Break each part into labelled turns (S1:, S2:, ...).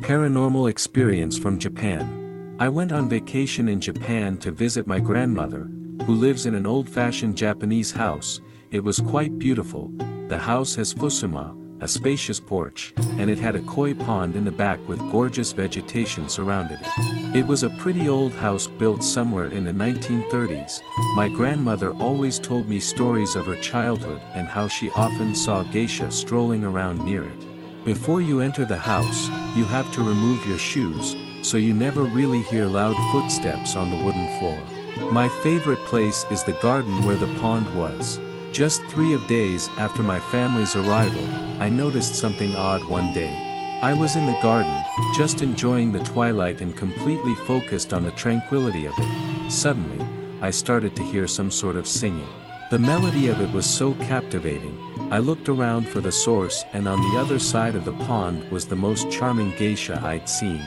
S1: Paranormal experience from Japan. I went on vacation in Japan to visit my grandmother, who lives in an old-fashioned Japanese house. It was quite beautiful. The house has fusuma, a spacious porch, and it had a koi pond in the back with gorgeous vegetation surrounded it. It was a pretty old house built somewhere in the 1930s. My grandmother always told me stories of her childhood and how she often saw geisha strolling around near it. Before you enter the house, you have to remove your shoes, so you never really hear loud footsteps on the wooden floor. My favorite place is the garden where the pond was. Just three of days after my family's arrival, I noticed something odd one day. I was in the garden, just enjoying the twilight and completely focused on the tranquility of it. Suddenly, I started to hear some sort of singing. The melody of it was so captivating, I looked around for the source and on the other side of the pond was the most charming geisha I'd seen.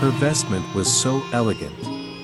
S1: Her vestment was so elegant.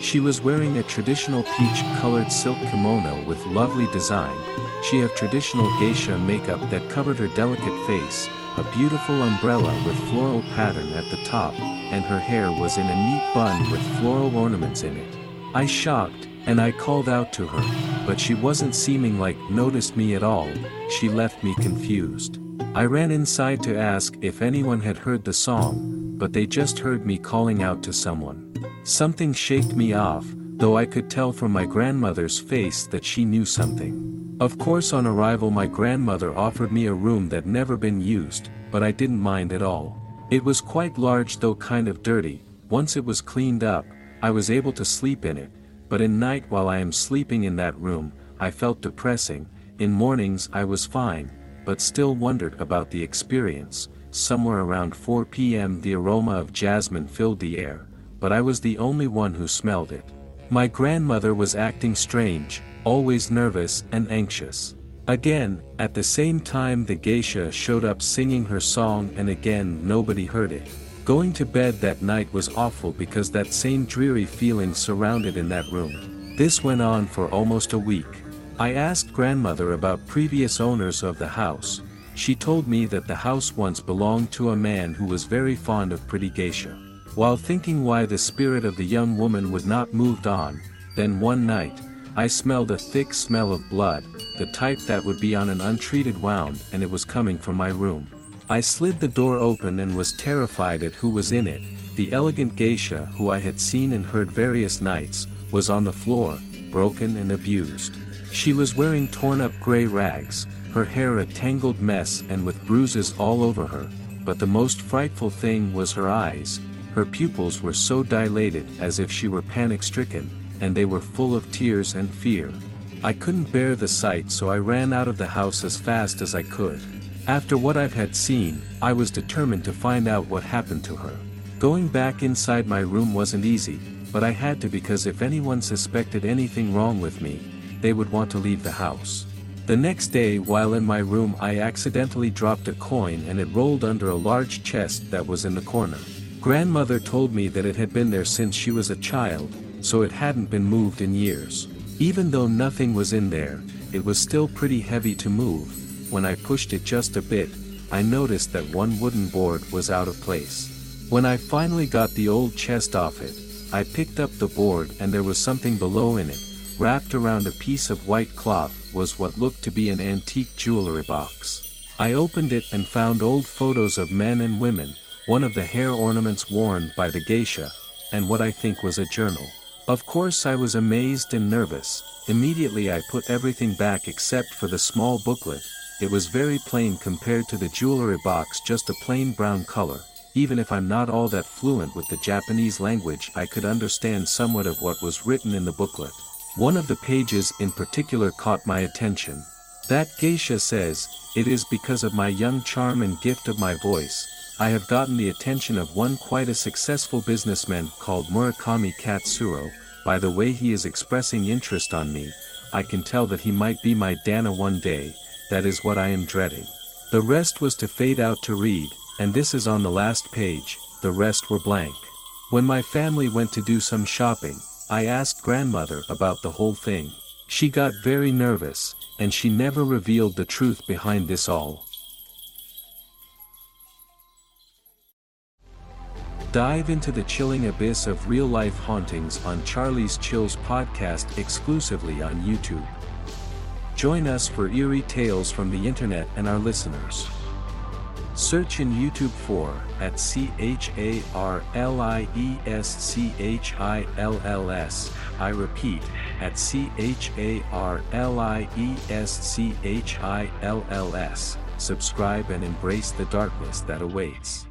S1: She was wearing a traditional peach-colored silk kimono with lovely design. She had traditional geisha makeup that covered her delicate face, a beautiful umbrella with floral pattern at the top, and her hair was in a neat bun with floral ornaments in it. I shocked, and I called out to her, but she wasn't seeming like noticed me at all, she left me confused. I ran inside to ask if anyone had heard the song, but they just heard me calling out to someone. Something shaked me off, though I could tell from my grandmother's face that she knew something. Of course on arrival my grandmother offered me a room that never been used, but I didn't mind at all. It was quite large though kind of dirty, once it was cleaned up, I was able to sleep in it, but in night while I am sleeping in that room, I felt depressing, in mornings I was fine, but still wondered about the experience, somewhere around 4 p.m. the aroma of jasmine filled the air, but I was the only one who smelled it. My grandmother was acting strange, always nervous and anxious. Again, at the same time the geisha showed up singing her song and again nobody heard it. Going to bed that night was awful because that same dreary feeling surrounded in that room. This went on for almost a week. I asked grandmother about previous owners of the house. She told me that the house once belonged to a man who was very fond of pretty geisha. While thinking why the spirit of the young woman would not moved on, then one night, I smelled a thick smell of blood, the type that would be on an untreated wound and it was coming from my room. I slid the door open and was terrified at who was in it. The elegant geisha who I had seen and heard various nights, was on the floor, broken and abused. She was wearing torn up gray rags, her hair a tangled mess and with bruises all over her, but the most frightful thing was her eyes, her pupils were so dilated as if she were panic-stricken, and they were full of tears and fear. I couldn't bear the sight so I ran out of the house as fast as I could. After what I've had seen, I was determined to find out what happened to her. Going back inside my room wasn't easy, but I had to because if anyone suspected anything wrong with me, they would want to leave the house. The next day while in my room I accidentally dropped a coin and it rolled under a large chest that was in the corner. Grandmother told me that it had been there since she was a child, so it hadn't been moved in years. Even though nothing was in there, it was still pretty heavy to move, when I pushed it just a bit, I noticed that one wooden board was out of place. When I finally got the old chest off it, I picked up the board and there was something below in it, wrapped around a piece of white cloth was what looked to be an antique jewelry box. I opened it and found old photos of men and women, one of the hair ornaments worn by the geisha, and what I think was a journal. Of course I was amazed and nervous, immediately I put everything back except for the small booklet, it was very plain compared to the jewelry box just a plain brown color. Even if I'm not all that fluent with the Japanese language I could understand somewhat of what was written in the booklet. One of the pages in particular caught my attention. That geisha says, it is because of my young charm and gift of my voice, I have gotten the attention of one quite a successful businessman called Murakami Katsuro, by the way he is expressing interest on me, I can tell that he might be my danna one day, that is what I am dreading. The rest was to fade out to read, and this is on the last page, the rest were blank. When my family went to do some shopping, I asked grandmother about the whole thing. She got very nervous, and she never revealed the truth behind this all. Dive into the chilling abyss of real-life hauntings on Charlie's Chills podcast exclusively on YouTube. Join us for eerie tales from the internet and our listeners. Search in YouTube for at C H A R L I E S C H I L L S. I repeat, at C H A R L I E S C H I L L S. Subscribe and embrace the darkness that awaits.